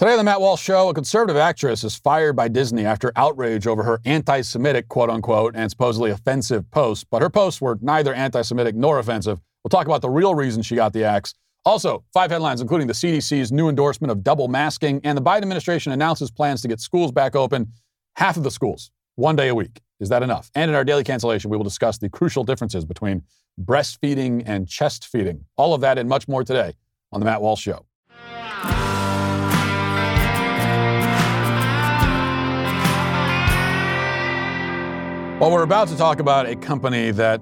Today on the Matt Walsh Show, a conservative actress is fired by Disney after outrage over her anti Semitic, quote unquote, and supposedly offensive posts. But her posts were neither anti Semitic nor offensive. We'll talk about the real reason she got the axe. Also, five headlines, including the CDC's new endorsement of double masking, and the Biden administration announces plans to get schools back open, half of the schools, one day a week. Is that enough? And in our daily cancellation, we will discuss the crucial differences between breastfeeding and chest feeding. All of that and much more today on The Matt Walsh Show. Well, we're about to talk about a company that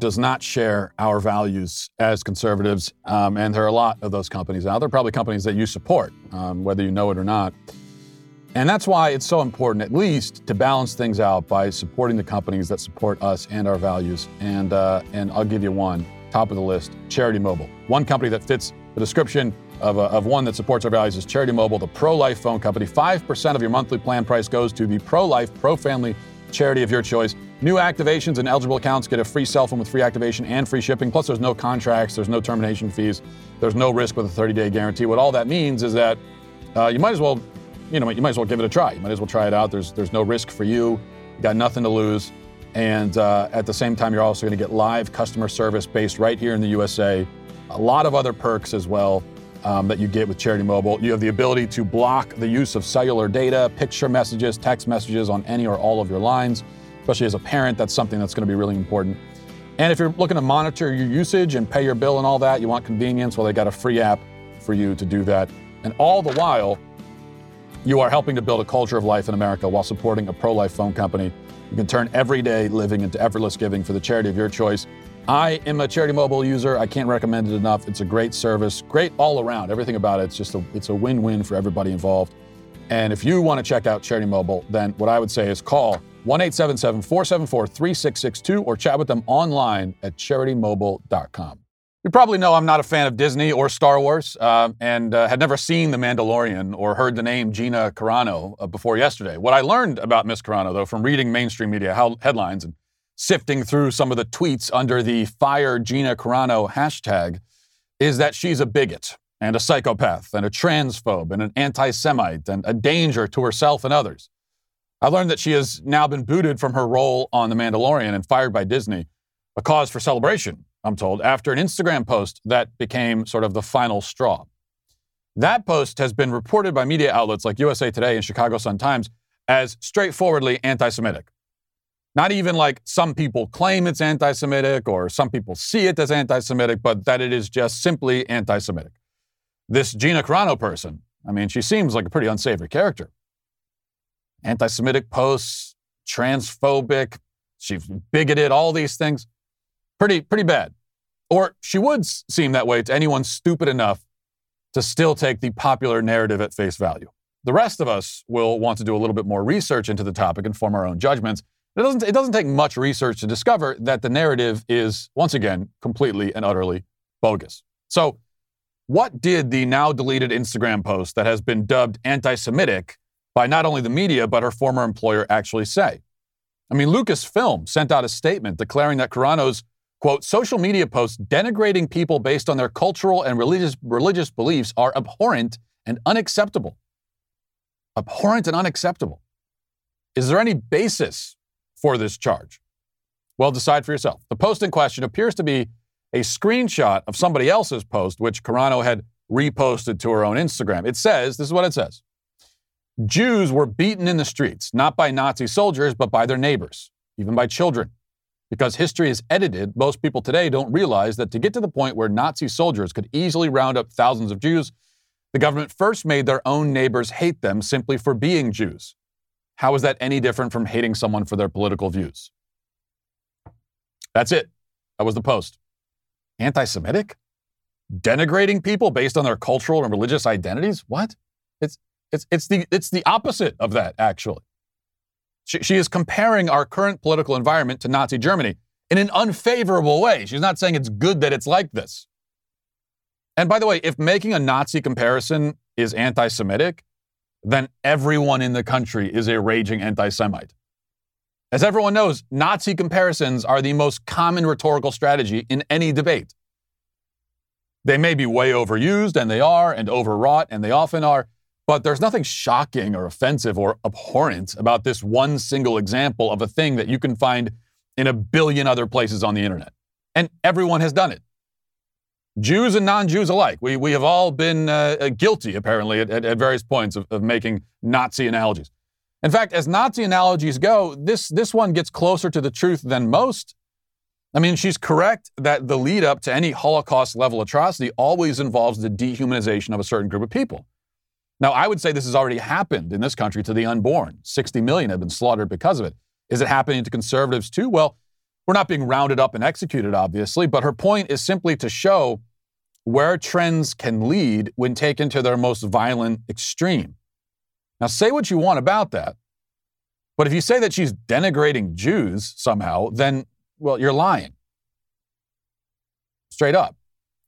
does not share our values as conservatives, um, and there are a lot of those companies out there. Probably companies that you support, um, whether you know it or not. And that's why it's so important, at least, to balance things out by supporting the companies that support us and our values. And uh, and I'll give you one, top of the list: Charity Mobile. One company that fits the description of, uh, of one that supports our values is Charity Mobile, the pro-life phone company. Five percent of your monthly plan price goes to the pro-life, pro-family charity of your choice. New activations and eligible accounts get a free cell phone with free activation and free shipping. Plus, there's no contracts, there's no termination fees, there's no risk with a 30-day guarantee. What all that means is that uh, you might as well, you know, you might as well give it a try. You might as well try it out. There's there's no risk for you. You got nothing to lose, and uh, at the same time, you're also going to get live customer service based right here in the USA. A lot of other perks as well um, that you get with Charity Mobile. You have the ability to block the use of cellular data, picture messages, text messages on any or all of your lines. Especially as a parent, that's something that's going to be really important. And if you're looking to monitor your usage and pay your bill and all that, you want convenience, well, they got a free app for you to do that. And all the while, you are helping to build a culture of life in America while supporting a pro life phone company. You can turn everyday living into effortless giving for the charity of your choice. I am a Charity Mobile user. I can't recommend it enough. It's a great service, great all around. Everything about it, it's just a, it's a win-win for everybody involved. And if you want to check out Charity Mobile, then what I would say is call 1-877-474-3662 or chat with them online at charitymobile.com. You probably know I'm not a fan of Disney or Star Wars uh, and uh, had never seen The Mandalorian or heard the name Gina Carano uh, before yesterday. What I learned about Miss Carano, though, from reading mainstream media headlines and sifting through some of the tweets under the Fire Gina Carano hashtag is that she's a bigot and a psychopath and a transphobe and an anti Semite and a danger to herself and others. I learned that she has now been booted from her role on The Mandalorian and fired by Disney, a cause for celebration, I'm told, after an Instagram post that became sort of the final straw. That post has been reported by media outlets like USA Today and Chicago Sun-Times as straightforwardly anti Semitic. Not even like some people claim it's anti Semitic or some people see it as anti Semitic, but that it is just simply anti Semitic. This Gina Carano person, I mean, she seems like a pretty unsavory character. Anti Semitic posts, transphobic, she's bigoted, all these things. Pretty, pretty bad. Or she would seem that way to anyone stupid enough to still take the popular narrative at face value. The rest of us will want to do a little bit more research into the topic and form our own judgments. It doesn't, it doesn't take much research to discover that the narrative is, once again, completely and utterly bogus. So, what did the now deleted Instagram post that has been dubbed anti Semitic by not only the media, but her former employer actually say? I mean, Lucasfilm sent out a statement declaring that Carano's, quote, social media posts denigrating people based on their cultural and religious, religious beliefs are abhorrent and unacceptable. Abhorrent and unacceptable. Is there any basis for this charge? Well, decide for yourself. The post in question appears to be a screenshot of somebody else's post, which Carano had reposted to her own Instagram. It says, this is what it says Jews were beaten in the streets, not by Nazi soldiers, but by their neighbors, even by children. Because history is edited, most people today don't realize that to get to the point where Nazi soldiers could easily round up thousands of Jews, the government first made their own neighbors hate them simply for being Jews. How is that any different from hating someone for their political views? That's it. That was the post. Anti Semitic? Denigrating people based on their cultural and religious identities? What? It's, it's, it's, the, it's the opposite of that, actually. She, she is comparing our current political environment to Nazi Germany in an unfavorable way. She's not saying it's good that it's like this. And by the way, if making a Nazi comparison is anti Semitic, then everyone in the country is a raging anti Semite. As everyone knows, Nazi comparisons are the most common rhetorical strategy in any debate. They may be way overused, and they are, and overwrought, and they often are, But there's nothing shocking or offensive or abhorrent about this one single example of a thing that you can find in a billion other places on the internet. And everyone has done it. Jews and non Jews alike. We, we have all been uh, uh, guilty, apparently, at, at, various points of, of making Nazi analogies. In fact, as Nazi analogies go, this, this one gets closer to the truth than most. I mean, she's correct that the lead up to any Holocaust level atrocity always involves the dehumanization of a certain group of people. Now, I would say this has already happened in this country to the unborn. 60 million have been slaughtered because of it. Is it happening to conservatives too? Well, we're not being rounded up and executed, obviously, but her point is simply to show where trends can lead when taken to their most violent extreme. Now, say what you want about that, but if you say that she's denigrating Jews somehow, then, well, you're lying. Straight up.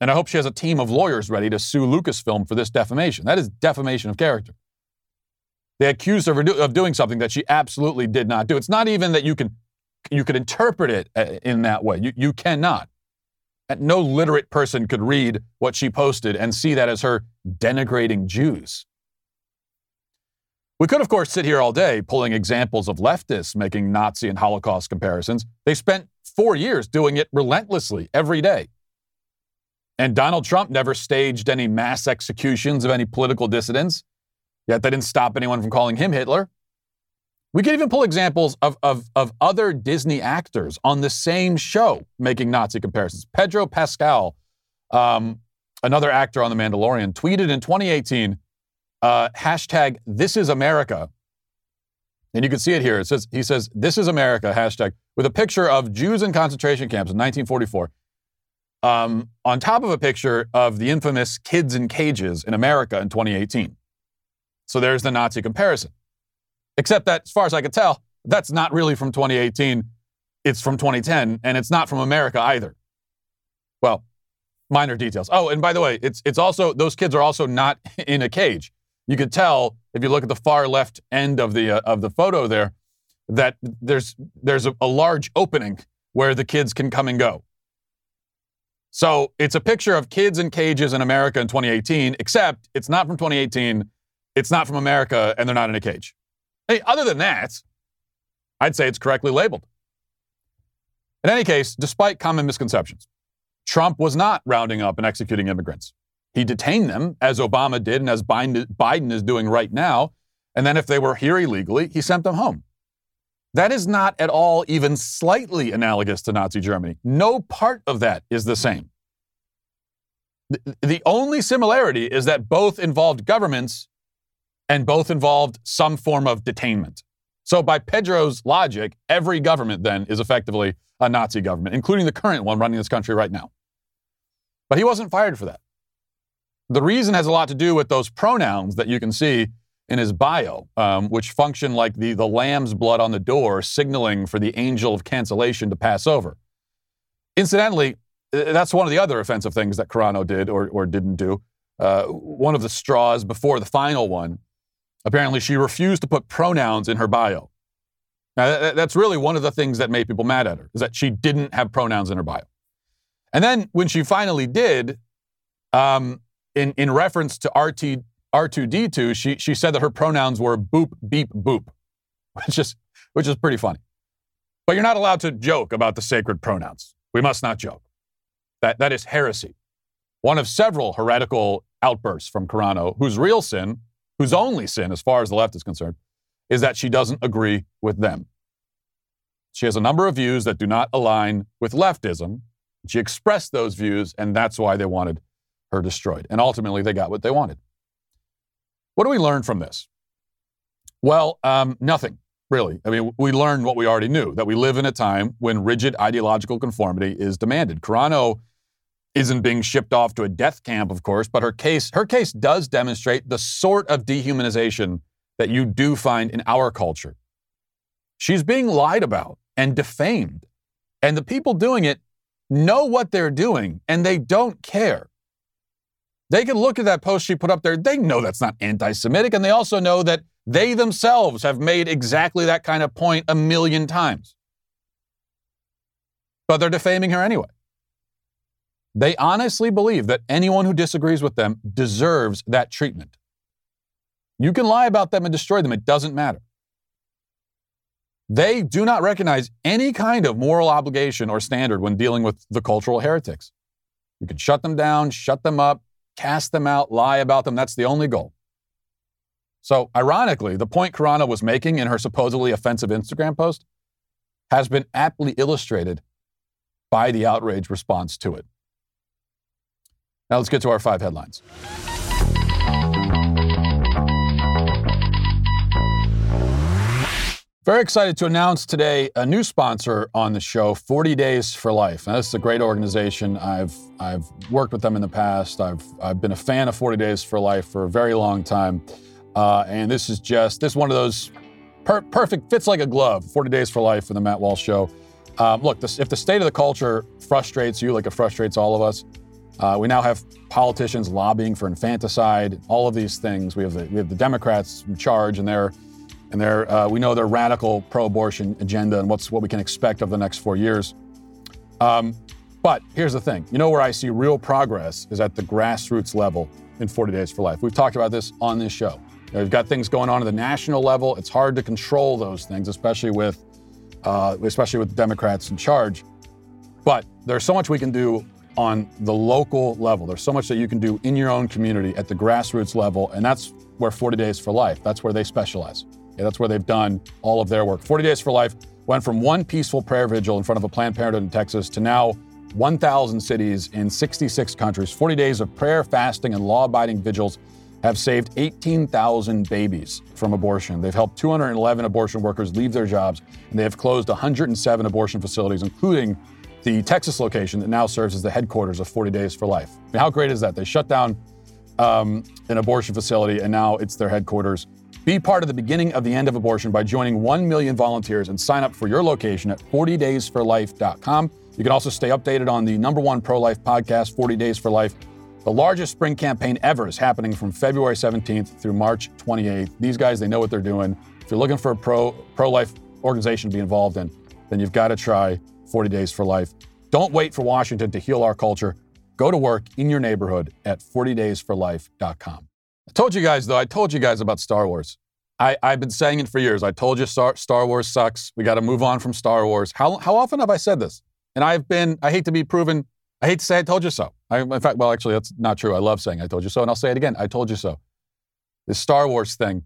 And I hope she has a team of lawyers ready to sue Lucasfilm for this defamation. That is defamation of character. They accused her of doing something that she absolutely did not do. It's not even that you can you could interpret it uh, in that way. You, you cannot. No literate person could read what she posted and see that as her denigrating Jews. We could, of course, sit here all day pulling examples of leftists making Nazi and Holocaust comparisons. They spent four years doing it relentlessly every day. And Donald Trump never staged any mass executions of any political dissidents, yet that didn't stop anyone from calling him Hitler. We could even pull examples of, of, of other Disney actors on the same show making Nazi comparisons. Pedro Pascal, um, another actor on The Mandalorian, tweeted in 2018 uh, hashtag This is America. And you can see it here. It says he says This is America hashtag with a picture of Jews in concentration camps in 1944. Um, on top of a picture of the infamous kids in cages in America in 2018. So there's the Nazi comparison. Except that, as far as I could tell, that's not really from 2018. It's from 2010, and it's not from America either. Well, minor details. Oh, and by the way, it's it's also those kids are also not in a cage. You could tell if you look at the far left end of the uh, of the photo there that there's there's a, a large opening where the kids can come and go. So it's a picture of kids in cages in America in 2018, except it's not from 2018, it's not from America, and they're not in a cage. Hey, other than that, I'd say it's correctly labeled. In any case, despite common misconceptions, Trump was not rounding up and executing immigrants. He detained them, as Obama did and as Biden is doing right now. And then if they were here illegally, he sent them home. That is not at all even slightly analogous to Nazi Germany. No part of that is the same. The only similarity is that both involved governments and both involved some form of detainment. So, by Pedro's logic, every government then is effectively a Nazi government, including the current one running this country right now. But he wasn't fired for that. The reason has a lot to do with those pronouns that you can see in his bio, um, which function like the, the lamb's blood on the door, signaling for the angel of cancellation to pass over. Incidentally, that's one of the other offensive things that Carano did or, or didn't do. Uh, one of the straws before the final one Apparently, she refused to put pronouns in her bio. Now, that's really one of the things that made people mad at her, is that she didn't have pronouns in her bio. And then when she finally did, um, in, in reference to RT, R2D2, she, she said that her pronouns were boop, beep, boop, which is, which is pretty funny. But you're not allowed to joke about the sacred pronouns. We must not joke. That, that is heresy. One of several heretical outbursts from Carano, whose real sin whose only sin, as far as the left is concerned, is that she doesn't agree with them. She has a number of views that do not align with leftism. She expressed those views, and that's why they wanted her destroyed. And ultimately, they got what they wanted. What do we learn from this? Well, um, nothing, really. I mean, we learned what we already knew that we live in a time when rigid ideological conformity is demanded. Carano isn't being shipped off to a death camp, of course, but her case, her case does demonstrate the sort of dehumanization that you do find in our culture. She's being lied about and defamed. And the people doing it know what they're doing and they don't care. They can look at that post she put up there. They know that's not anti Semitic. And they also know that they themselves have made exactly that kind of point a million times. But they're defaming her anyway. They honestly believe that anyone who disagrees with them deserves that treatment. You can lie about them and destroy them. It doesn't matter. They do not recognize any kind of moral obligation or standard when dealing with the cultural heretics. You can shut them down, shut them up, cast them out, lie about them. That's the only goal. So, ironically, the point Carano was making in her supposedly offensive Instagram post has been aptly illustrated by the outrage response to it. Now, let's get to our five headlines. Very excited to announce today a new sponsor on the show, 40 Days for Life. Now, this is a great organization. I've I've worked with them in the past. I've I've been a fan of 40 Days for Life for a very long time, uh, and this is just this is one of those per- perfect fits like a glove. 40 Days for Life for the Matt Walsh Show. Um, look, this, if the state of the culture frustrates you like it frustrates all of us, uh, we now have politicians lobbying for infanticide. All of these things. We have the we have the Democrats in charge, and they're and uh, we know their radical pro-abortion agenda and what's what we can expect over the next four years. Um, but here's the thing: you know where I see real progress is at the grassroots level in 40 Days for Life. We've talked about this on this show. You know, we've got things going on at the national level. It's hard to control those things, especially with uh, especially with Democrats in charge. But there's so much we can do on the local level. There's so much that you can do in your own community at the grassroots level, and that's where 40 Days for Life. That's where they specialize. That's where they've done all of their work. 40 Days for Life went from one peaceful prayer vigil in front of a Planned Parenthood in Texas to now 1,000 cities in 66 countries. 40 days of prayer, fasting, and law abiding vigils have saved 18,000 babies from abortion. They've helped 211 abortion workers leave their jobs, and they have closed 107 abortion facilities, including the Texas location that now serves as the headquarters of 40 Days for Life. I mean, how great is that? They shut down um, an abortion facility, and now it's their headquarters. Be part of the beginning of the end of abortion by joining 1 million volunteers and sign up for your location at 40daysforlife.com. You can also stay updated on the number one pro life podcast, 40 Days for Life. The largest spring campaign ever is happening from February 17th through March 28th. These guys, they know what they're doing. If you're looking for a pro pro life organization to be involved in, then you've got to try 40 Days for Life. Don't wait for Washington to heal our culture. Go to work in your neighborhood at 40daysforlife.com. I told you guys, though, I told you guys about Star Wars. I, I've been saying it for years. I told you Star, Star Wars sucks. We got to move on from Star Wars. How, how often have I said this? And I've been, I hate to be proven, I hate to say I told you so. I, in fact, well, actually, that's not true. I love saying I told you so, and I'll say it again. I told you so. This Star Wars thing.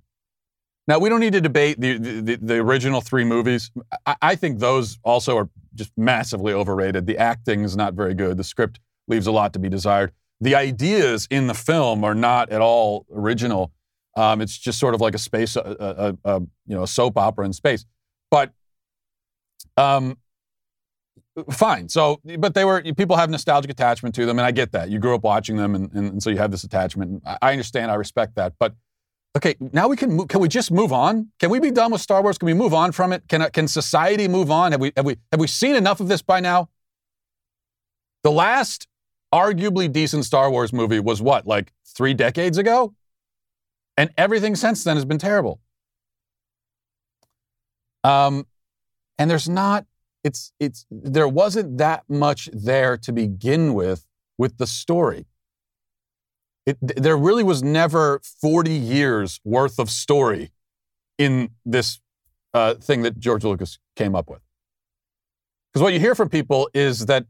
Now, we don't need to debate the, the, the original three movies. I, I think those also are just massively overrated. The acting is not very good. The script leaves a lot to be desired the ideas in the film are not at all original. Um, it's just sort of like a space, a, a, a, you know, a soap opera in space. But um, fine. So, but they were people have nostalgic attachment to them, and I get that. You grew up watching them, and, and, and so you have this attachment. I understand. I respect that. But okay, now we can move, can we just move on? Can we be done with Star Wars? Can we move on from it? Can can society move on? Have we have we have we seen enough of this by now? The last arguably decent Star Wars movie was what, like three decades ago? And everything since then has been terrible. Um, and there's not, it's, it's, there wasn't that much there to begin with, with the story. It, there really was never 40 years worth of story in this uh, thing that George Lucas came up with. Because what you hear from people is that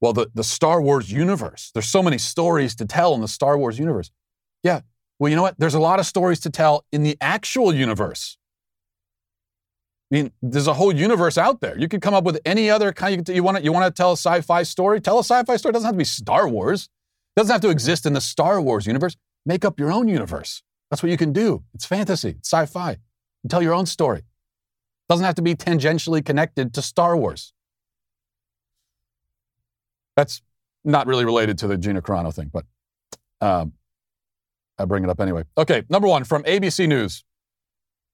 well, the, the Star Wars universe, there's so many stories to tell in the Star Wars universe. Yeah. Well, you know what? There's a lot of stories to tell in the actual universe. I mean, there's a whole universe out there. You could come up with any other kind. You, you want to you want to tell a sci-fi story? Tell a sci-fi story. It doesn't have to be Star Wars. It doesn't have to exist in the Star Wars universe. Make up your own universe. That's what you can do. It's fantasy. It's sci-fi. Tell your own story. It doesn't have to be tangentially connected to Star Wars. That's not really related to the Gina Carano thing, but um, I bring it up anyway. Okay, number one from ABC News.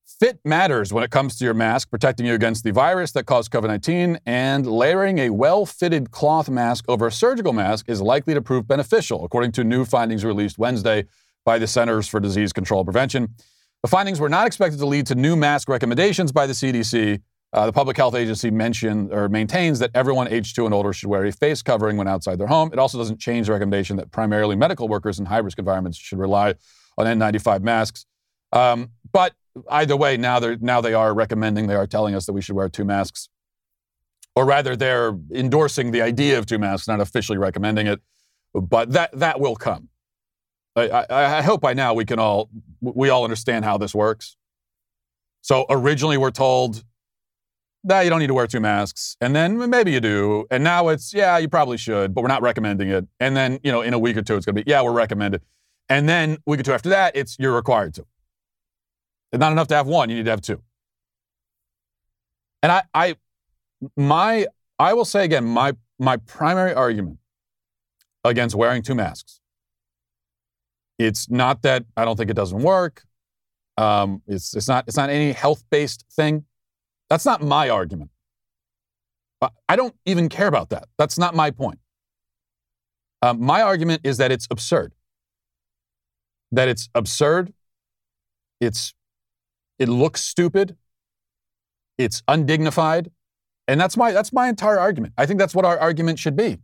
Fit matters when it comes to your mask, protecting you against the virus that caused COVID 19, and layering a well fitted cloth mask over a surgical mask is likely to prove beneficial, according to new findings released Wednesday by the Centers for Disease Control and Prevention. The findings were not expected to lead to new mask recommendations by the CDC, uh, the public health agency mentioned or maintains that everyone age two and older should wear a face covering when outside their home. It also doesn't change the recommendation that primarily medical workers in high risk environments should rely on N95 masks. Um, but either way, now they're now they are recommending, they are telling us that we should wear two masks, or rather, they're endorsing the idea of two masks, not officially recommending it. But that that will come. I, I, I hope by now we can all we all understand how this works. So originally we're told that you don't need to wear two masks, and then maybe you do, and now it's yeah you probably should, but we're not recommending it. And then you know in a week or two it's going to be yeah we're recommended, and then week or two after that it's you're required to. It's not enough to have one; you need to have two. And I, I, my, I will say again, my my primary argument against wearing two masks. It's not that I don't think it doesn't work. Um, it's it's not it's not any health based thing. That's not my argument. I don't even care about that. That's not my point. Um, my argument is that it's absurd. That it's absurd. It's it looks stupid. It's undignified. And that's my that's my entire argument. I think that's what our argument should be.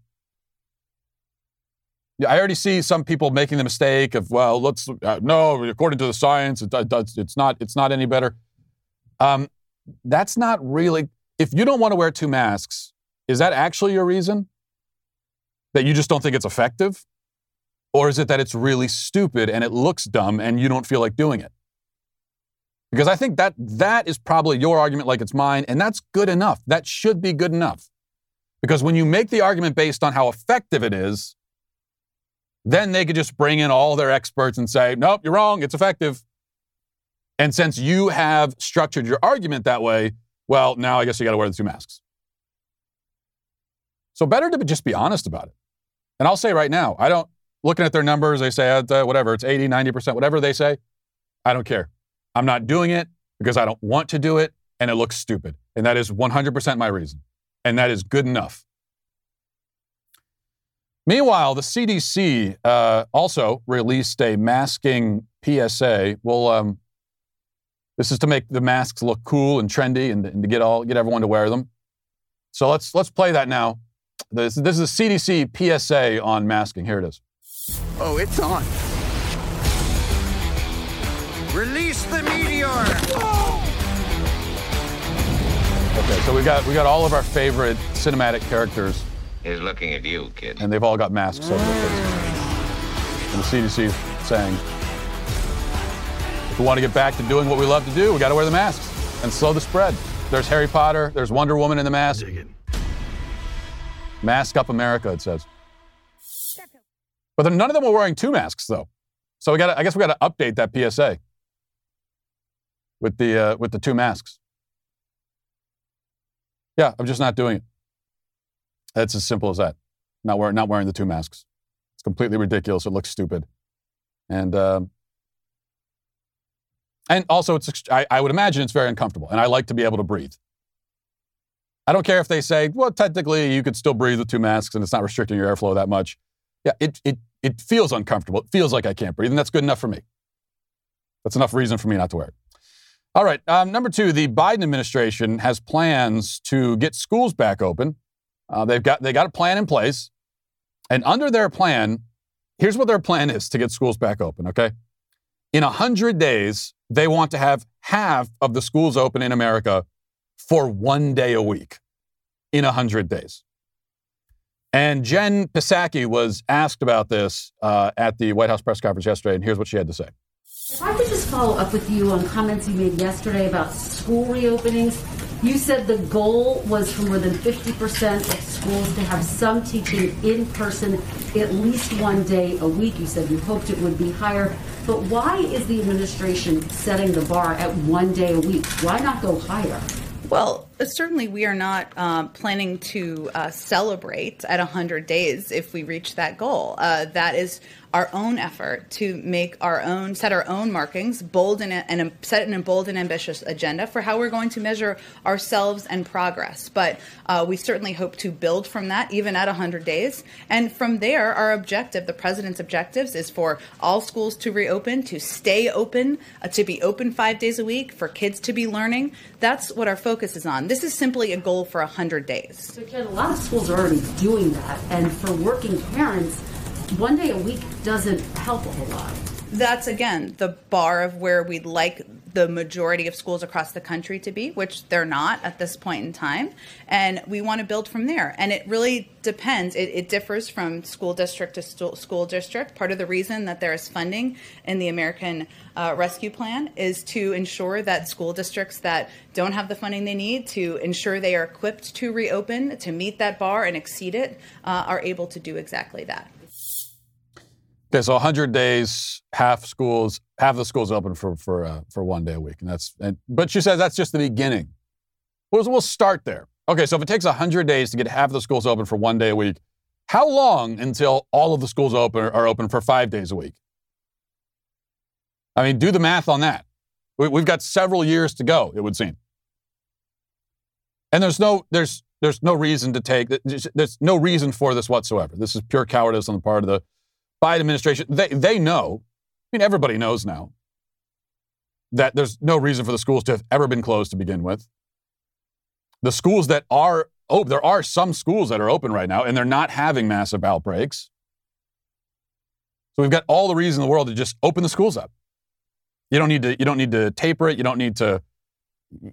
I already see some people making the mistake of, well, let's uh, no, according to the science, it, it, it's not it's not any better. Um, that's not really. If you don't want to wear two masks, is that actually your reason? That you just don't think it's effective, or is it that it's really stupid and it looks dumb and you don't feel like doing it? Because I think that that is probably your argument like it's mine, and that's good enough. That should be good enough. Because when you make the argument based on how effective it is, then they could just bring in all their experts and say, nope, you're wrong, it's effective. And since you have structured your argument that way, well, now I guess you got to wear the two masks. So better to just be honest about it. And I'll say right now, I don't, looking at their numbers, they say uh, whatever, it's 80, 90%, whatever they say, I don't care. I'm not doing it because I don't want to do it and it looks stupid. And that is 100% my reason. And that is good enough. Meanwhile, the CDC uh, also released a masking PSA. Well, um, this is to make the masks look cool and trendy and, and, to get all get everyone to wear them. So let's let's play that now. This, this is a CDC PSA on masking. Here it is. Oh, it's on. Release the meteor. Okay, so we got we got all of our favorite cinematic characters. He's looking at you, kid. And they've all got masks over their faces. And the CDC saying, if we want to get back to doing what we love to do, we got to wear the masks and slow the spread. There's Harry Potter. There's Wonder Woman in the mask. Mask up America, it says. But none of them were wearing two masks, though. So we got. I guess we got to update that PSA with the uh, with the two masks. Yeah, I'm just not doing it. It's as simple as that. Not wearing not wearing the two masks. It's completely ridiculous. It looks stupid, and um, and also it's I, I would imagine it's very uncomfortable. And I like to be able to breathe. I don't care if they say, well, technically you could still breathe with two masks and it's not restricting your airflow that much. Yeah, it it it feels uncomfortable. It feels like I can't breathe, and that's good enough for me. That's enough reason for me not to wear it. All right. Um, number two, the Biden administration has plans to get schools back open. Uh, they've got they got a plan in place, and under their plan, here's what their plan is to get schools back open. Okay, in a hundred days, they want to have half of the schools open in America for one day a week. In a hundred days. And Jen Psaki was asked about this uh, at the White House press conference yesterday, and here's what she had to say. If I could just follow up with you on comments you made yesterday about school reopenings. You said the goal was for more than 50% of schools to have some teaching in person at least one day a week. You said you hoped it would be higher. But why is the administration setting the bar at one day a week? Why not go higher? Well, certainly we are not uh, planning to uh, celebrate at 100 days if we reach that goal. Uh, that is our own effort to make our own, set our own markings, bold and, and set an bold and ambitious agenda for how we're going to measure ourselves and progress. But uh, we certainly hope to build from that, even at 100 days. And from there, our objective, the president's objectives, is for all schools to reopen, to stay open, uh, to be open five days a week, for kids to be learning. That's what our focus is on. This is simply a goal for 100 days. So, Ken, a lot of schools are already doing that. And for working parents, one day a week doesn't help a whole lot. That's again the bar of where we'd like the majority of schools across the country to be, which they're not at this point in time. And we want to build from there. And it really depends. It, it differs from school district to school district. Part of the reason that there is funding in the American uh, Rescue Plan is to ensure that school districts that don't have the funding they need to ensure they are equipped to reopen, to meet that bar and exceed it, uh, are able to do exactly that. Okay, so 100 days, half schools, half the schools open for for uh, for one day a week, and that's. And, but she says that's just the beginning. We'll, we'll start there. Okay, so if it takes 100 days to get half the schools open for one day a week, how long until all of the schools open are open for five days a week? I mean, do the math on that. We, we've got several years to go. It would seem. And there's no there's there's no reason to take there's no reason for this whatsoever. This is pure cowardice on the part of the Biden administration, they, they know, I mean, everybody knows now that there's no reason for the schools to have ever been closed to begin with. The schools that are, oh, there are some schools that are open right now and they're not having massive outbreaks. So we've got all the reason in the world to just open the schools up. You don't need to, you don't need to taper it. You don't need to,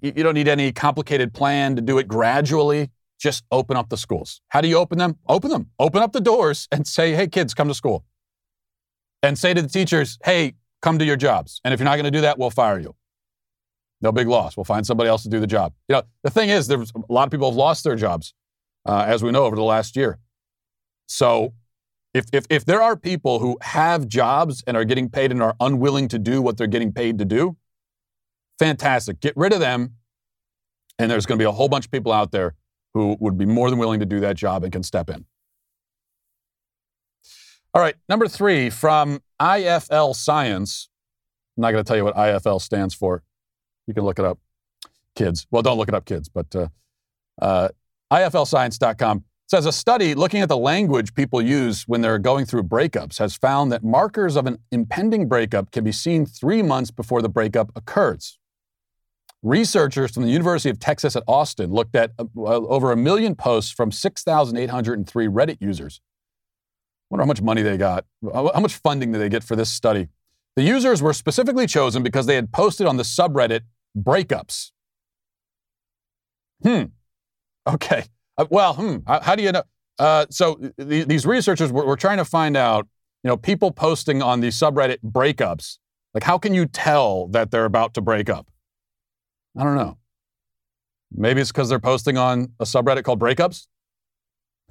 you don't need any complicated plan to do it gradually. Just open up the schools. How do you open them? Open them. Open up the doors and say, hey, kids, come to school and say to the teachers, hey, come to your jobs. And if you're not going to do that, we'll fire you. No big loss. We'll find somebody else to do the job. You know, the thing is, there's a lot of people have lost their jobs, uh, as we know, over the last year. So if, if, if there are people who have jobs and are getting paid and are unwilling to do what they're getting paid to do, fantastic. Get rid of them. And there's going to be a whole bunch of people out there who would be more than willing to do that job and can step in. All right, number three from IFL Science. I'm not going to tell you what IFL stands for. You can look it up, kids. Well, don't look it up, kids, but uh, uh, IFLScience.com says a study looking at the language people use when they're going through breakups has found that markers of an impending breakup can be seen three months before the breakup occurs. Researchers from the University of Texas at Austin looked at uh, over a million posts from 6,803 Reddit users wonder how much money they got. How much funding did they get for this study? The users were specifically chosen because they had posted on the subreddit breakups. Hmm. Okay. Uh, well, hmm. How, how, do you know? Uh, so the, these researchers were, were trying to find out, you know, people posting on the subreddit breakups. Like, how can you tell that they're about to break up? I don't know. Maybe it's because they're posting on a subreddit called breakups.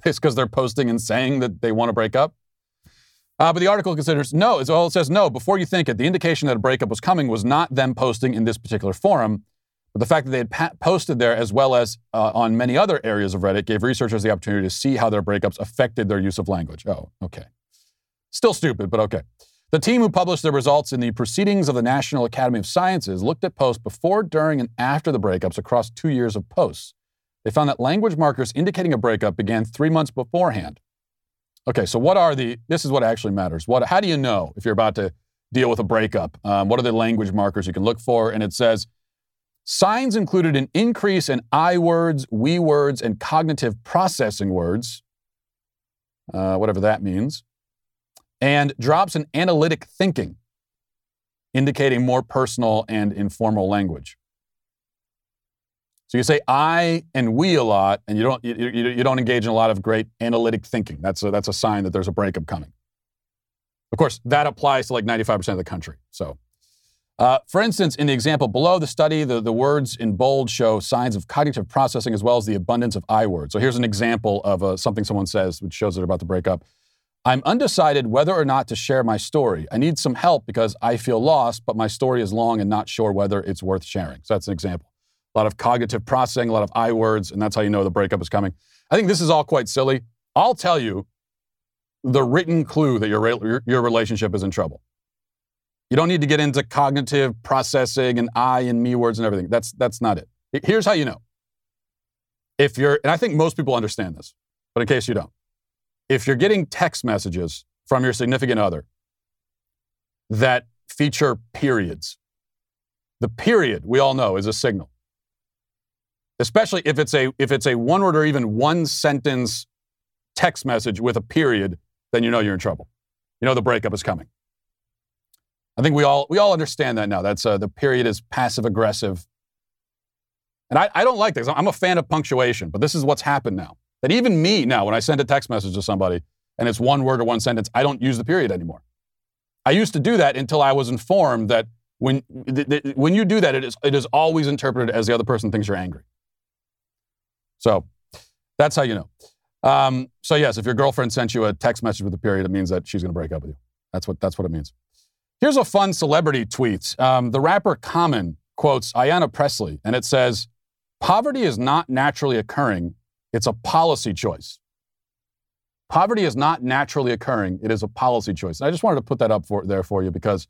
It's because they're posting and saying that they want to break up. Uh, but the article considers no, well, it says no. Before you think it, the indication that a breakup was coming was not them posting in this particular forum, but the fact that they had pa- posted there as well as uh, on many other areas of Reddit gave researchers the opportunity to see how their breakups affected their use of language. Oh, okay. Still stupid, but okay. The team who published their results in the Proceedings of the National Academy of Sciences looked at posts before, during, and after the breakups across two years of posts. They found that language markers indicating a breakup began three months beforehand. Okay, so what are the, this is what actually matters. What, how do you know if you're about to deal with a breakup? Um, what are the language markers you can look for? And it says, signs included an increase in I words, we words, and cognitive processing words, uh, whatever that means, and drops in analytic thinking, indicating more personal and informal language. So you say I and we a lot, and you don't you, you, you, don't engage in a lot of great analytic thinking. That's a, that's a sign that there's a breakup coming. Of course, that applies to like 95% of the country. So, uh, for instance, in the example below the study, the, the words in bold show signs of cognitive processing as well as the abundance of I words. So here's an example of uh, something someone says which shows they're about to break up. I'm undecided whether or not to share my story. I need some help because I feel lost, but my story is long and not sure whether it's worth sharing. So that's an example a lot of cognitive processing, a lot of I words, and that's how you know the breakup is coming. I think this is all quite silly. I'll tell you the written clue that your, your, your relationship is in trouble. You don't need to get into cognitive processing and I and me words and everything. That's, that's not it. Here's how you know. If you're, and I think most people understand this, but in case you don't, if you're getting text messages from your significant other that feature periods, the period, we all know, is a signal especially if it's a if it's a one word or even one sentence text message with a period, then you know you're in trouble. You know the breakup is coming. I think we all we all understand that now. That's uh, the period is passive aggressive, and I, I don't like this. I'm a fan of punctuation, but this is what's happened now. That even me now, when I send a text message to somebody and it's one word or one sentence, I don't use the period anymore. I used to do that until I was informed that when th- th- when you do that, it is it is always interpreted as the other person thinks you're angry. So that's how you know. Um, so yes, if your girlfriend sent you a text message with a period, it means that she's going to break up with you. That's what that's what it means. Here's a fun celebrity tweet. Um, the rapper Common quotes Ayanna Pressley, and it says, "Poverty is not naturally occurring; it's a policy choice." Poverty is not naturally occurring; it is a policy choice. And I just wanted to put that up for, there for you because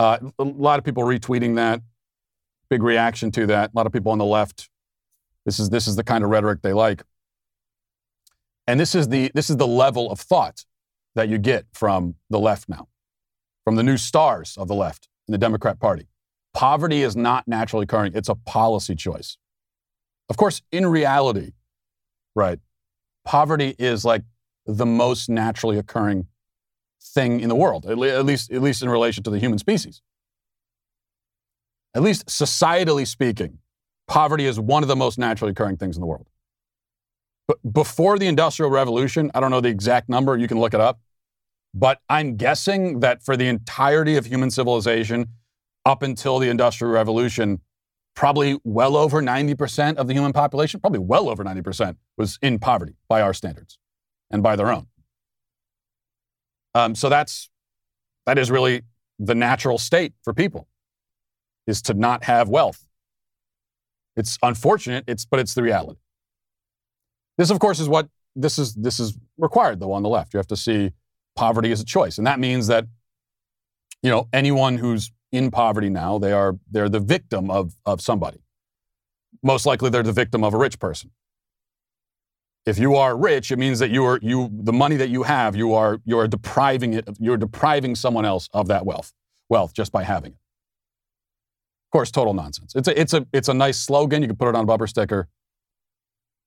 uh, a lot of people retweeting that, big reaction to that. A lot of people on the left. This is this is the kind of rhetoric they like. And this is the this is the level of thought that you get from the left now, from the new stars of the left in the Democrat Party. Poverty is not naturally occurring; it's a policy choice. Of course, in reality, right, poverty is like the most naturally occurring thing in the world, at, le- at least at least in relation to the human species. At least societally speaking, poverty is one of the most naturally occurring things in the world. But before the Industrial Revolution, I don't know the exact number, you can look it up, but I'm guessing that for the entirety of human civilization, up until the Industrial Revolution, probably well over 90% of the human population, probably well over 90%, was in poverty by our standards and by their own. Um, so that's that is really the natural state for people is to not have wealth. It's unfortunate, it's but it's the reality. This, of course, is what this is this is required though on the left. You have to see poverty as a choice. And that means that, you know, anyone who's in poverty now, they are they're the victim of of somebody. Most likely they're the victim of a rich person. If you are rich, it means that you are you the money that you have, you are you are depriving it, you're depriving someone else of that wealth, wealth just by having it. Of course, total nonsense. It's a it's a it's a nice slogan. You can put it on a bumper sticker,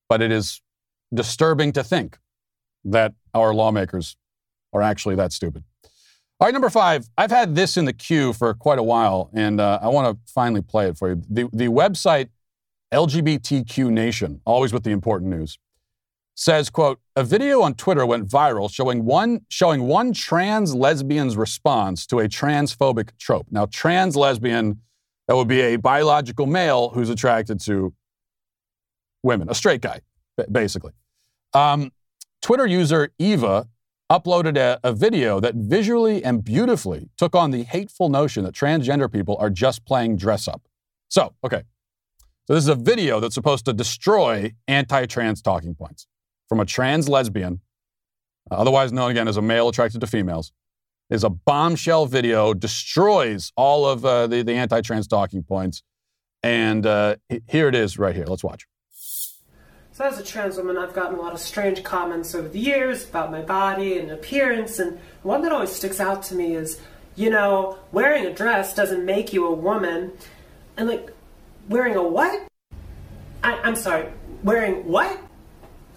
but it is disturbing to think that our lawmakers are actually that stupid. All right, number five. I've had this in the queue for quite a while, and uh, I want to finally play it for you. The, the website LGBTQ Nation, always with the important news, says, "quote A video on Twitter went viral showing one showing one trans lesbian's response to a transphobic trope. Now, trans lesbian that would be a biological male who's attracted to women, a straight guy, basically." Um, Twitter user Eva uploaded a, a, video that visually and beautifully took on the hateful notion that transgender people are just playing dress up. So, okay. So, this is a video that's supposed to destroy anti trans talking points from a trans lesbian, otherwise known again as a male attracted to females. Is a bombshell video, destroys all of uh, the, the anti trans talking points. And uh, here it is right here. Let's watch. So as a trans woman, I've gotten a lot of strange comments over the years about my body and appearance, and one that always sticks out to me is, you know, wearing a dress doesn't make you a woman, and like, wearing a what? I, I'm sorry, wearing what?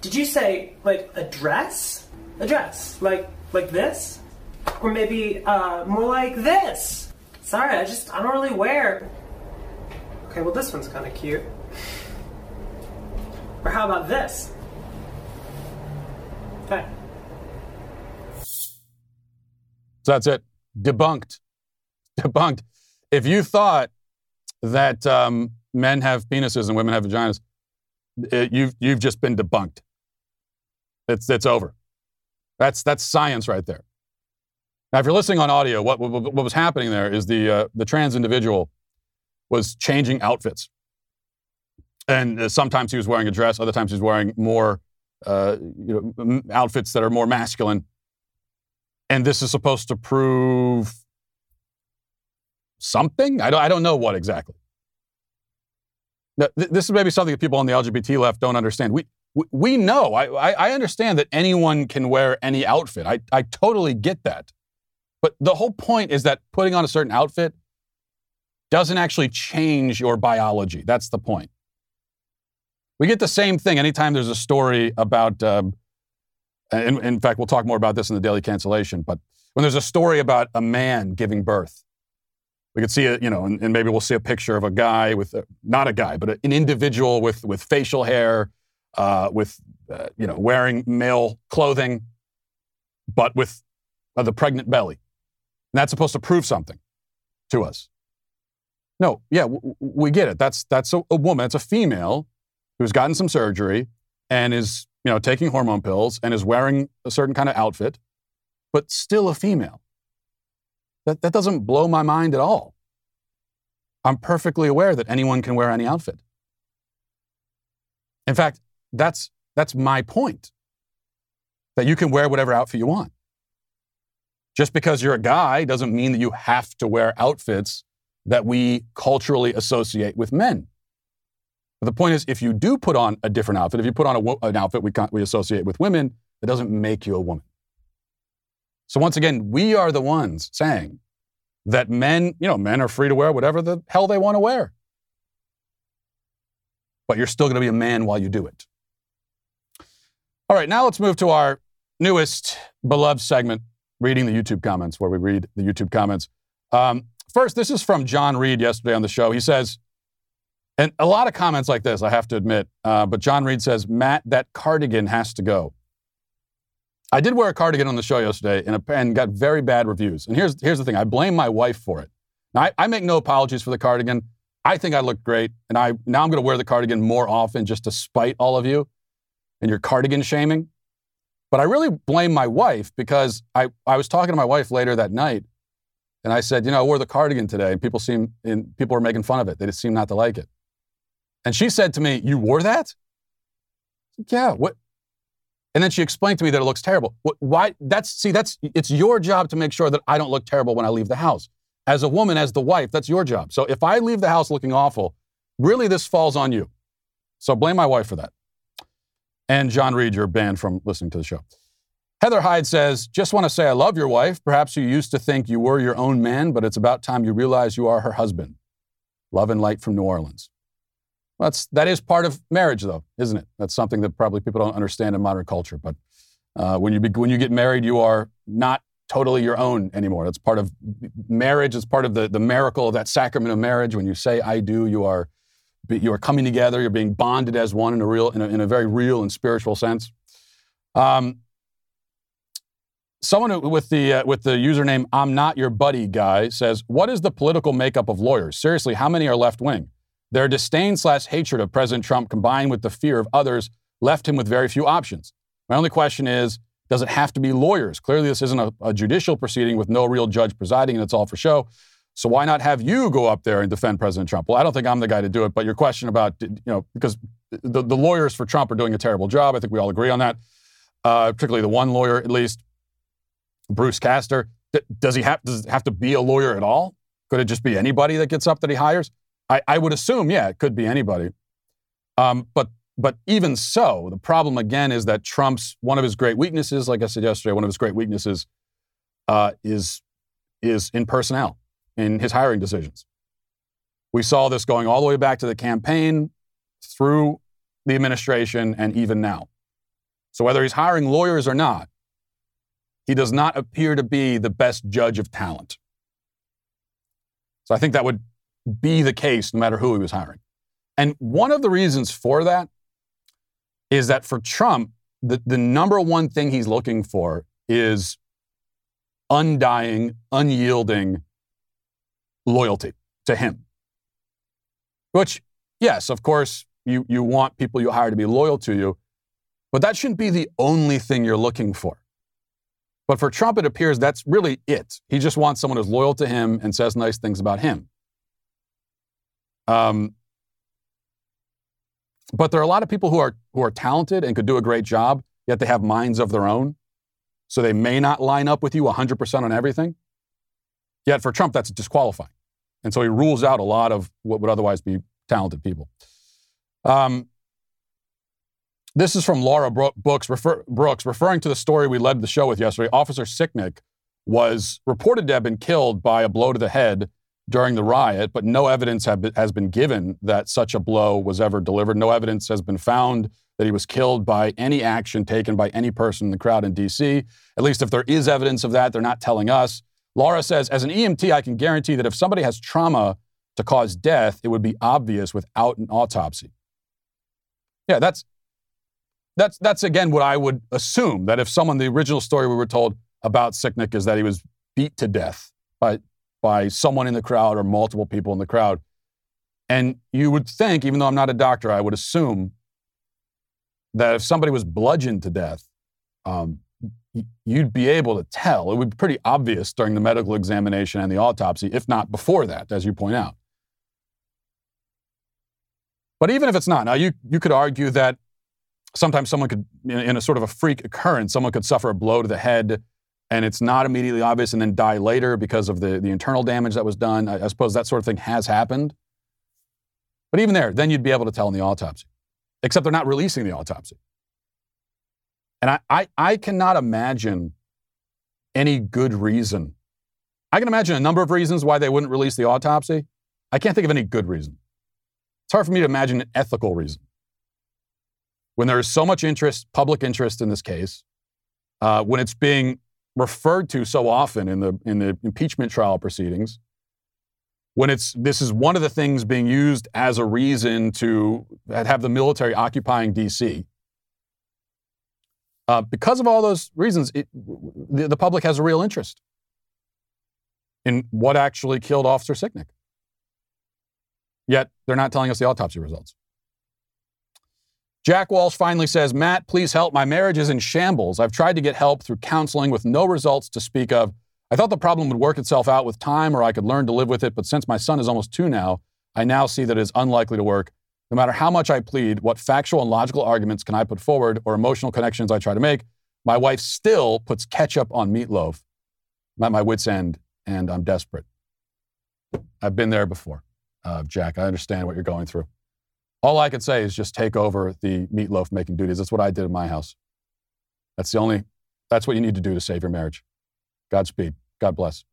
Did you say like a dress? A dress, like like this, or maybe uh, more like this? Sorry, I just I don't really wear. Okay, well this one's kind of cute. Or how about this? Okay. So that's it. Debunked. Debunked. If you thought that um, men have penises and women have vaginas, it, you've, you've just been debunked. It's, it's over. That's, that's science right there. Now, if you're listening on audio, what, what, what was happening there is the, uh, the trans individual was changing outfits. And uh, sometimes he was wearing a dress, other times he was wearing more uh, you know, outfits that are more masculine. And this is supposed to prove something? I don't, I don't know what exactly. Now, th- this is maybe something that people on the LGBT left don't understand. We, we, we know, I, I understand that anyone can wear any outfit. I, I totally get that. But the whole point is that putting on a certain outfit doesn't actually change your biology. That's the point. We get the same thing anytime there's a story about, um, in, in fact, we'll talk more about this in the daily cancellation, but when there's a story about a man giving birth We could see it, you know, and, and maybe we'll see a picture of a guy with, a, not a guy, but a, an individual with, with facial hair, uh, with, uh, you know, wearing male clothing, but with uh, the pregnant belly. And that's supposed to prove something to us. No, yeah, w- we get it. That's, that's a, a woman, it's a female who's gotten some surgery and is, you know, taking hormone pills and is wearing a certain kind of outfit, but still a female. That, that doesn't blow my mind at all. I'm perfectly aware that anyone can wear any outfit. In fact, that's, that's my point that you can wear whatever outfit you want. Just because you're a guy doesn't mean that you have to wear outfits that we culturally associate with men. But the point is, if you do put on a different outfit, if you put on an outfit we, we associate with women, it doesn't make you a woman. So once again, we are the ones saying that men, you know, men are free to wear whatever the hell they want to wear. But you're still going to be a man while you do it. All right, now let's move to our newest beloved segment, reading the YouTube comments, where we read the YouTube comments. Um, first, this is from John Reed yesterday on the show. He says, and a lot of comments like this, I have to admit, uh, but John Reed says, Matt, that cardigan has to go. I did wear a cardigan on the show yesterday and, and got very bad reviews. And here's, here's the thing I blame my wife for it. Now, I, I make no apologies for the cardigan. I think I look great. And I, now I'm going to wear the cardigan more often just to spite all of you and your cardigan shaming. But I really blame my wife because I, I was talking to my wife later that night and I said, you know, I wore the cardigan today and people seem, and people were making fun of it. They just seem not to like it. And she said to me, you wore that? Yeah. What? And then she explained to me that it looks terrible. Why? That's see, that's it's your job to make sure that I don't look terrible when I leave the house. As a woman, as the wife, that's your job. So if I leave the house looking awful, really this falls on you. So blame my wife for that. And John Reed, you're banned from listening to the show. Heather Hyde says, just want to say I love your wife. Perhaps you used to think you were your own man, but it's about time you realize you are her husband. Love and light from New Orleans. That's, that is part of marriage, though, isn't it? That's something that probably people don't understand in modern culture. But uh, when, you be, when you get married, you are not totally your own anymore. That's part of marriage. It's part of the, the miracle of that sacrament of marriage. When you say "I do," you are you are coming together. You're being bonded as one in a real, in a, in a very real and spiritual sense. Um, someone with the uh, with the username "I'm not your buddy" guy says, "What is the political makeup of lawyers? Seriously, how many are left wing? Their disdain slash hatred of President Trump combined with the fear of others left him with very few options. My only question is does it have to be lawyers? Clearly, this isn't a, a, judicial proceeding with no real judge presiding and it's all for show. So why not have you go up there and defend President Trump? Well, I don't think I'm the guy to do it, but your question about, you know, because the, the lawyers for Trump are doing a terrible job. I think we all agree on that, uh, particularly the one lawyer, at least, Bruce Castor. Does he have, does have to be a lawyer at all? Could it just be anybody that gets up that he hires? I, I would assume, yeah, it could be anybody. Um, but but even so, the problem again is that Trump's one of his great weaknesses, like I said yesterday, one of his great weaknesses uh, is is in personnel, in his hiring decisions. We saw this going all the way back to the campaign, through the administration, and even now. So whether he's hiring lawyers or not, he does not appear to be the best judge of talent. So I think that would be the case no matter who he was hiring. And one of the reasons for that is that for Trump, the, the number one thing he's looking for is undying, unyielding loyalty to him. Which, yes, of course, you, you want people you hire to be loyal to you, but that shouldn't be the only thing you're looking for. But for Trump, it appears that's really it. He just wants someone who's loyal to him and says nice things about him. Um, but there are a lot of people who are who are talented and could do a great job, yet they have minds of their own. So they may not line up with you 100% on everything. Yet for Trump, that's disqualifying. And so he rules out a lot of what would otherwise be talented people. Um, this is from Laura Brooks, refer, Brooks, referring to the story we led the show with yesterday. Officer Sicknick was reported to have been killed by a blow to the head during the riot, but no evidence been, has been given that such a blow was ever delivered. No evidence has been found that he was killed by any action taken by any person in the crowd in D.C. At least if there is evidence of that, they're not telling us. Laura says, as an EMT, I can guarantee that if somebody has trauma to cause death, it would be obvious without an autopsy. Yeah, that's that's that's again what I would assume that if someone the original story we were told about Sicknick is that he was beat to death by by someone in the crowd or multiple people in the crowd. And you would think, even though I'm not a doctor, I would assume that if somebody was bludgeoned to death, um, you'd be able to tell. It would be pretty obvious during the medical examination and the autopsy, if not before that, as you point out. But even if it's not, now you, you could argue that sometimes someone could, in a sort of a freak occurrence, someone could suffer a blow to the head and it's not immediately obvious and then die later because of the, the internal damage that was done. I, I suppose that sort of thing has happened. But even there, then you'd be able to tell in the autopsy, except they're not releasing the autopsy. And I, I, I cannot imagine any good reason. I can imagine a number of reasons why they wouldn't release the autopsy. I can't think of any good reason. It's hard for me to imagine an ethical reason. When there is so much interest, public interest in this case, uh, when it's being referred to so often in the, in the impeachment trial proceedings, when it's this is one of the things being used as a reason to have the military occupying DC. Uh, because of all those reasons, it, the, the, public has a real interest in what actually killed Officer Sicknick. Yet they're not telling us the autopsy results. Jack Walsh finally says, Matt, please help. My marriage is in shambles. I've tried to get help through counseling with no results to speak of. I thought the problem would work itself out with time or I could learn to live with it, but since my son is almost two now, I now see that it is unlikely to work. No matter how much I plead, what factual and logical arguments can I put forward or emotional connections I try to make, my wife still puts ketchup on meatloaf. I'm at my wits' end and I'm desperate. I've been there before, uh, Jack. I understand what you're going through. All I can say is just take over the meatloaf making duties. That's what I did in my house. That's the only, that's what you need to do to save your marriage. Godspeed. God bless.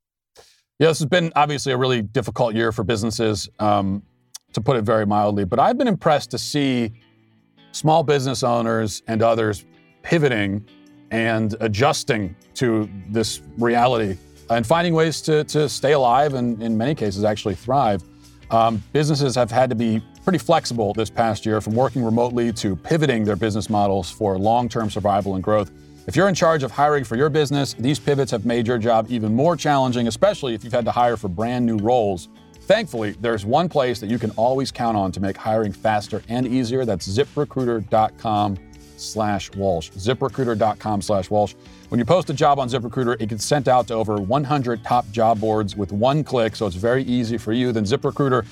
Yeah, this has been obviously a really difficult year for businesses. Um, to put it very mildly. But I've been impressed to see small business owners and others pivoting and adjusting to this reality and finding ways to, to stay alive and, in many cases, actually thrive. Um, businesses have had to be pretty flexible this past year from working remotely to pivoting their business models for long term survival and growth. If you're in charge of hiring for your business, these pivots have made your job even more challenging, especially if you've had to hire for brand new roles Thankfully, there's one place that you can always count on to make hiring faster and easier. That's ziprecruiter.com slash Walsh. ZipRecruiter.com slash Walsh. When you post a job on ZipRecruiter, it gets sent out to over 100 top job boards with one click, so it's very easy for you. Then ZipRecruiter,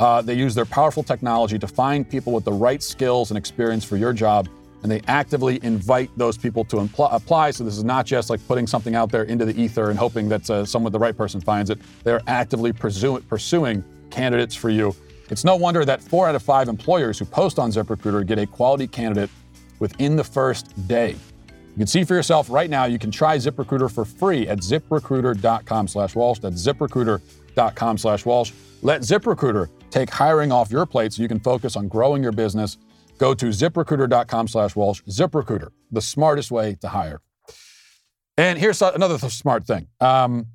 uh, they use their powerful technology to find people with the right skills and experience for your job and they actively invite those people to impl- apply. So this is not just like putting something out there into the ether and hoping that uh, someone, the right person, finds it. They're actively pursuing candidates for you. It's no wonder that four out of five employers who post on ZipRecruiter get a quality candidate within the first day. You can see for yourself right now. You can try ZipRecruiter for free at ZipRecruiter.com/Walsh. That's ZipRecruiter.com/Walsh. Let ZipRecruiter take hiring off your plate so you can focus on growing your business Go to ziprecruiter.com slash Walsh. ZipRecruiter, the smartest way to hire. And here's another smart thing, um,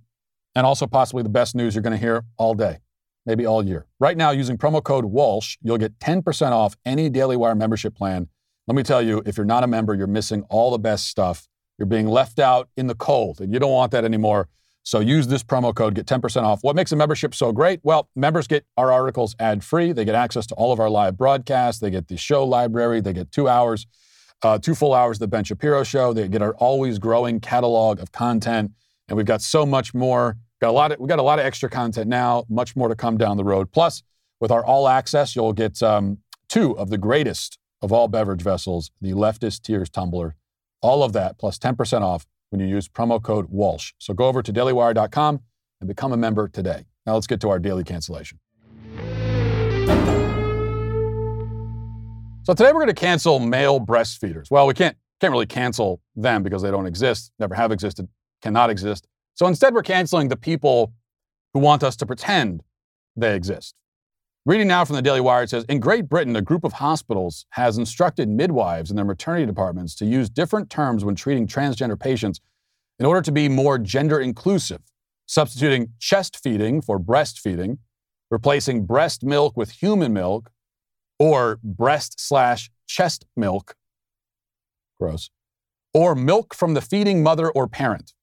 and also possibly the best news you're going to hear all day, maybe all year. Right now, using promo code Walsh, you'll get 10% off any Daily Wire membership plan. Let me tell you, if you're not a member, you're missing all the best stuff. You're being left out in the cold, and you don't want that anymore. So use this promo code, get 10% off. What makes a membership so great? Well, members get our articles ad free. They get access to all of our live broadcasts. They get the show library. They get two hours, uh, two full hours of the Ben Shapiro show. They get our always growing catalog of content. And we've got so much more. Got a lot of, we got a lot of extra content now, much more to come down the road. Plus, with our all access, you'll get um, two of the greatest of all beverage vessels, the Leftist Tears Tumbler. All of that plus 10% off when you use promo code Walsh. So go over to dailywire.com and become a member today. Now let's get to our daily cancellation. So today we're going to cancel male breastfeeders. Well, we can't can't really cancel them because they don't exist, never have existed, cannot exist. So instead we're canceling the people who want us to pretend they exist. Reading now from the Daily Wire, it says In Great Britain, a group of hospitals has instructed midwives in their maternity departments to use different terms when treating transgender patients in order to be more gender inclusive. substituting chest feeding for breastfeeding, replacing breast milk with human milk, or breast slash chest milk, gross, or milk from the feeding mother or parent.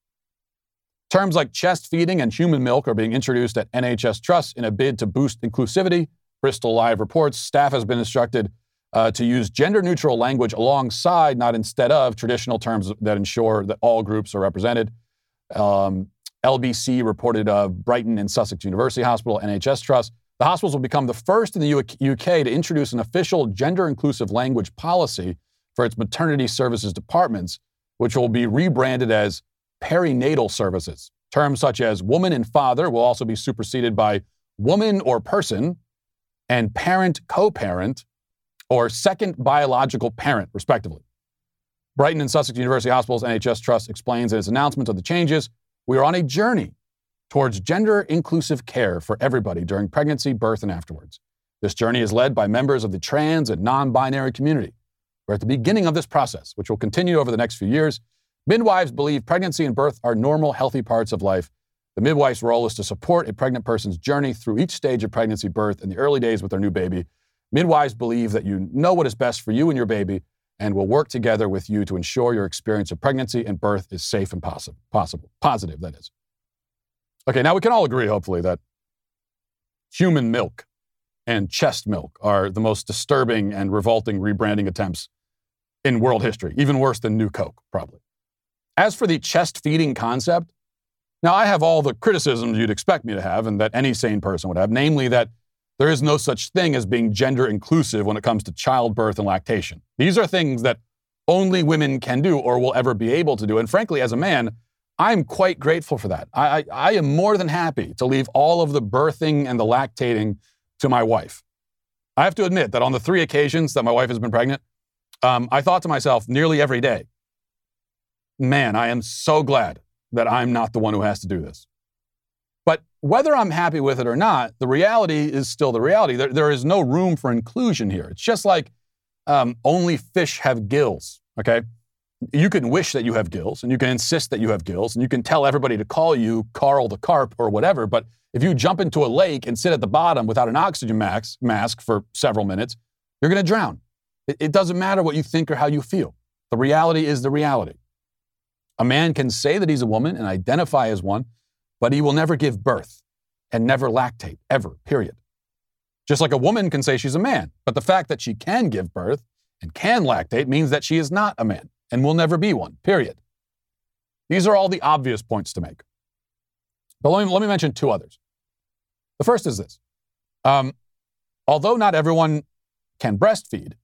Terms like chest feeding and human milk are being introduced at NHS trusts in a bid to boost inclusivity. Bristol Live reports staff has been instructed uh, to use gender neutral language alongside, not instead of, traditional terms that ensure that all groups are represented. Um, LBC reported of Brighton and Sussex University Hospital, NHS Trust. The hospitals will become the first in the UK to introduce an official gender inclusive language policy for its maternity services departments, which will be rebranded as perinatal services. Terms such as woman and father will also be superseded by woman or person and parent co parent or second biological parent, respectively. Brighton and Sussex University Hospitals NHS Trust explains in its announcement of the changes we are on a journey towards gender inclusive care for everybody during pregnancy, birth, and afterwards. This journey is led by members of the trans and non binary community. We're at the beginning of this process, which will continue over the next few years. Midwives believe pregnancy and birth are normal, healthy parts of life. The midwife's role is to support a pregnant person's journey through each stage of pregnancy, birth, and the early days with their new baby. Midwives believe that you know what is best for you and your baby and will work together with you to ensure your experience of pregnancy and birth is safe and possible. Possible. Positive, that is. Okay, now we can all agree, hopefully, that human milk and chest milk are the most disturbing and revolting rebranding attempts in world history, even worse than New Coke, probably. As for the chest feeding concept, now I have all the criticisms you'd expect me to have and that any sane person would have, namely that there is no such thing as being gender inclusive when it comes to childbirth and lactation. These are things that only women can do or will ever be able to do. And frankly, as a man, I'm quite grateful for that. I, I, I am more than happy to leave all of the birthing and the lactating to my wife. I have to admit that on the three occasions that my wife has been pregnant, um, I thought to myself nearly every day, man, I am so glad that I'm not the one who has to do this. But whether I'm happy with it or not, the reality is still the reality. There, there is no room for inclusion here. It's just like um, only fish have gills, okay? You can wish that you have gills and you can insist that you have gills and you can tell everybody to call you Carl the Carp or whatever. But if you jump into a lake and sit at the bottom without an oxygen max, mask for several minutes, you're going to drown. It, it doesn't matter what you think or how you feel. The reality is the reality. A man can say that he's a woman and identify as one, but he will never give birth and never lactate, ever, period. Just like a woman can say she's a man, but the fact that she can give birth and can lactate means that she is not a man and will never be one, period. These are all the obvious points to make. But let me, let me mention two others. The first is this um, although not everyone can breastfeed,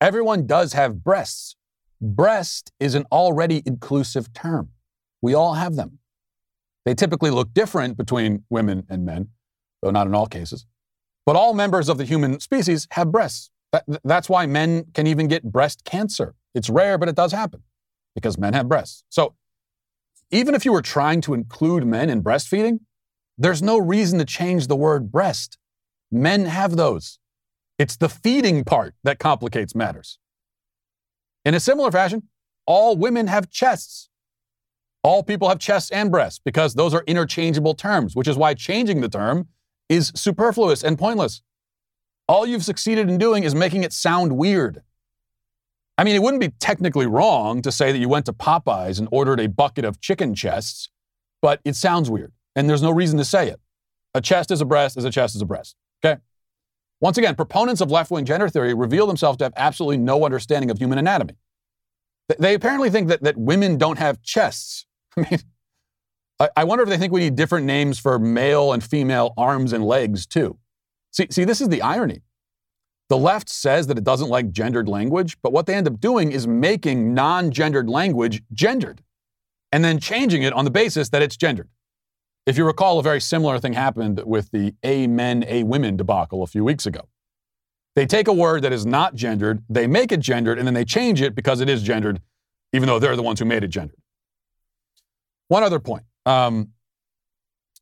everyone does have breasts Breast is an already inclusive term. We all have them. They typically look different between women and men, though not in all cases. But all members of the human species have breasts. That, that's why men can even get breast cancer. It's rare, but it does happen because men have breasts. So even if you were trying to include men in breastfeeding, there's no reason to change the word breast. Men have those. It's the feeding part that complicates matters. In a similar fashion, all women have chests. All people have chests and breasts because those are interchangeable terms, which is why changing the term is superfluous and pointless. All you've succeeded in doing is making it sound weird. I mean, it wouldn't be technically wrong to say that you went to Popeyes and ordered a bucket of chicken chests, but it sounds weird, and there's no reason to say it. A chest is a breast is a chest is a breast. Okay? Once again, proponents of left wing gender theory reveal themselves to have absolutely no understanding of human anatomy. They apparently think that, that women don't have chests. I mean, I, I wonder if they think we need different names for male and female arms and legs, too. See, see, this is the irony. The left says that it doesn't like gendered language, but what they end up doing is making non gendered language gendered and then changing it on the basis that it's gendered. If you recall, a very similar thing happened with the A men, A women debacle a few weeks ago. They take a word that is not gendered, they make it gendered, and then they change it because it is gendered, even though they're the ones who made it gendered. One other point. Um,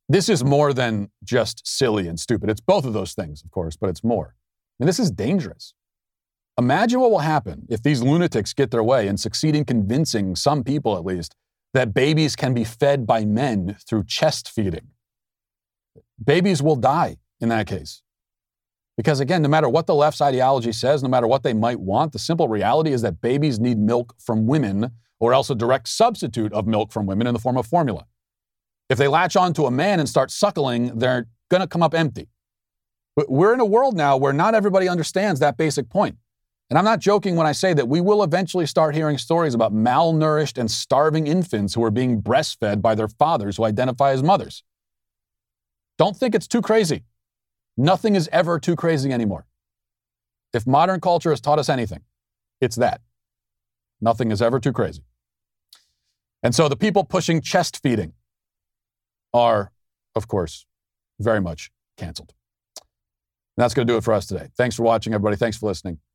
this is more than just silly and stupid. It's both of those things, of course, but it's more. And this is dangerous. Imagine what will happen if these lunatics get their way and succeed in convincing some people, at least, that babies can be fed by men through chest feeding. Babies will die in that case. Because again, no matter what the left's ideology says, no matter what they might want, the simple reality is that babies need milk from women or else a direct substitute of milk from women in the form of formula. If they latch on to a man and start suckling, they're going to come up empty. But we're in a world now where not everybody understands that basic point. And I'm not joking when I say that we will eventually start hearing stories about malnourished and starving infants who are being breastfed by their fathers who identify as mothers. Don't think it's too crazy. Nothing is ever too crazy anymore. If modern culture has taught us anything, it's that. Nothing is ever too crazy. And so the people pushing chest feeding are, of course, very much canceled. And that's going to do it for us today. Thanks for watching, everybody. Thanks for listening.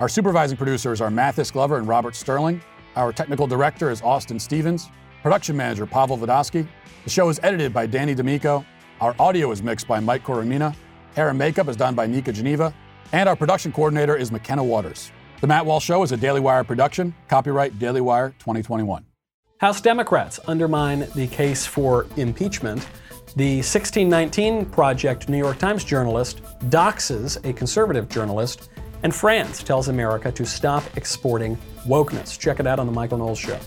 Our supervising producers are Mathis Glover and Robert Sterling. Our technical director is Austin Stevens. Production manager Pavel Vodosky. The show is edited by Danny D'Amico. Our audio is mixed by Mike Coromina. Hair and makeup is done by Nika Geneva. And our production coordinator is McKenna Waters. The Matt Walsh Show is a Daily Wire production. Copyright Daily Wire 2021. House Democrats undermine the case for impeachment. The 1619 Project New York Times journalist doxes a conservative journalist. And France tells America to stop exporting wokeness. Check it out on The Michael Knowles Show.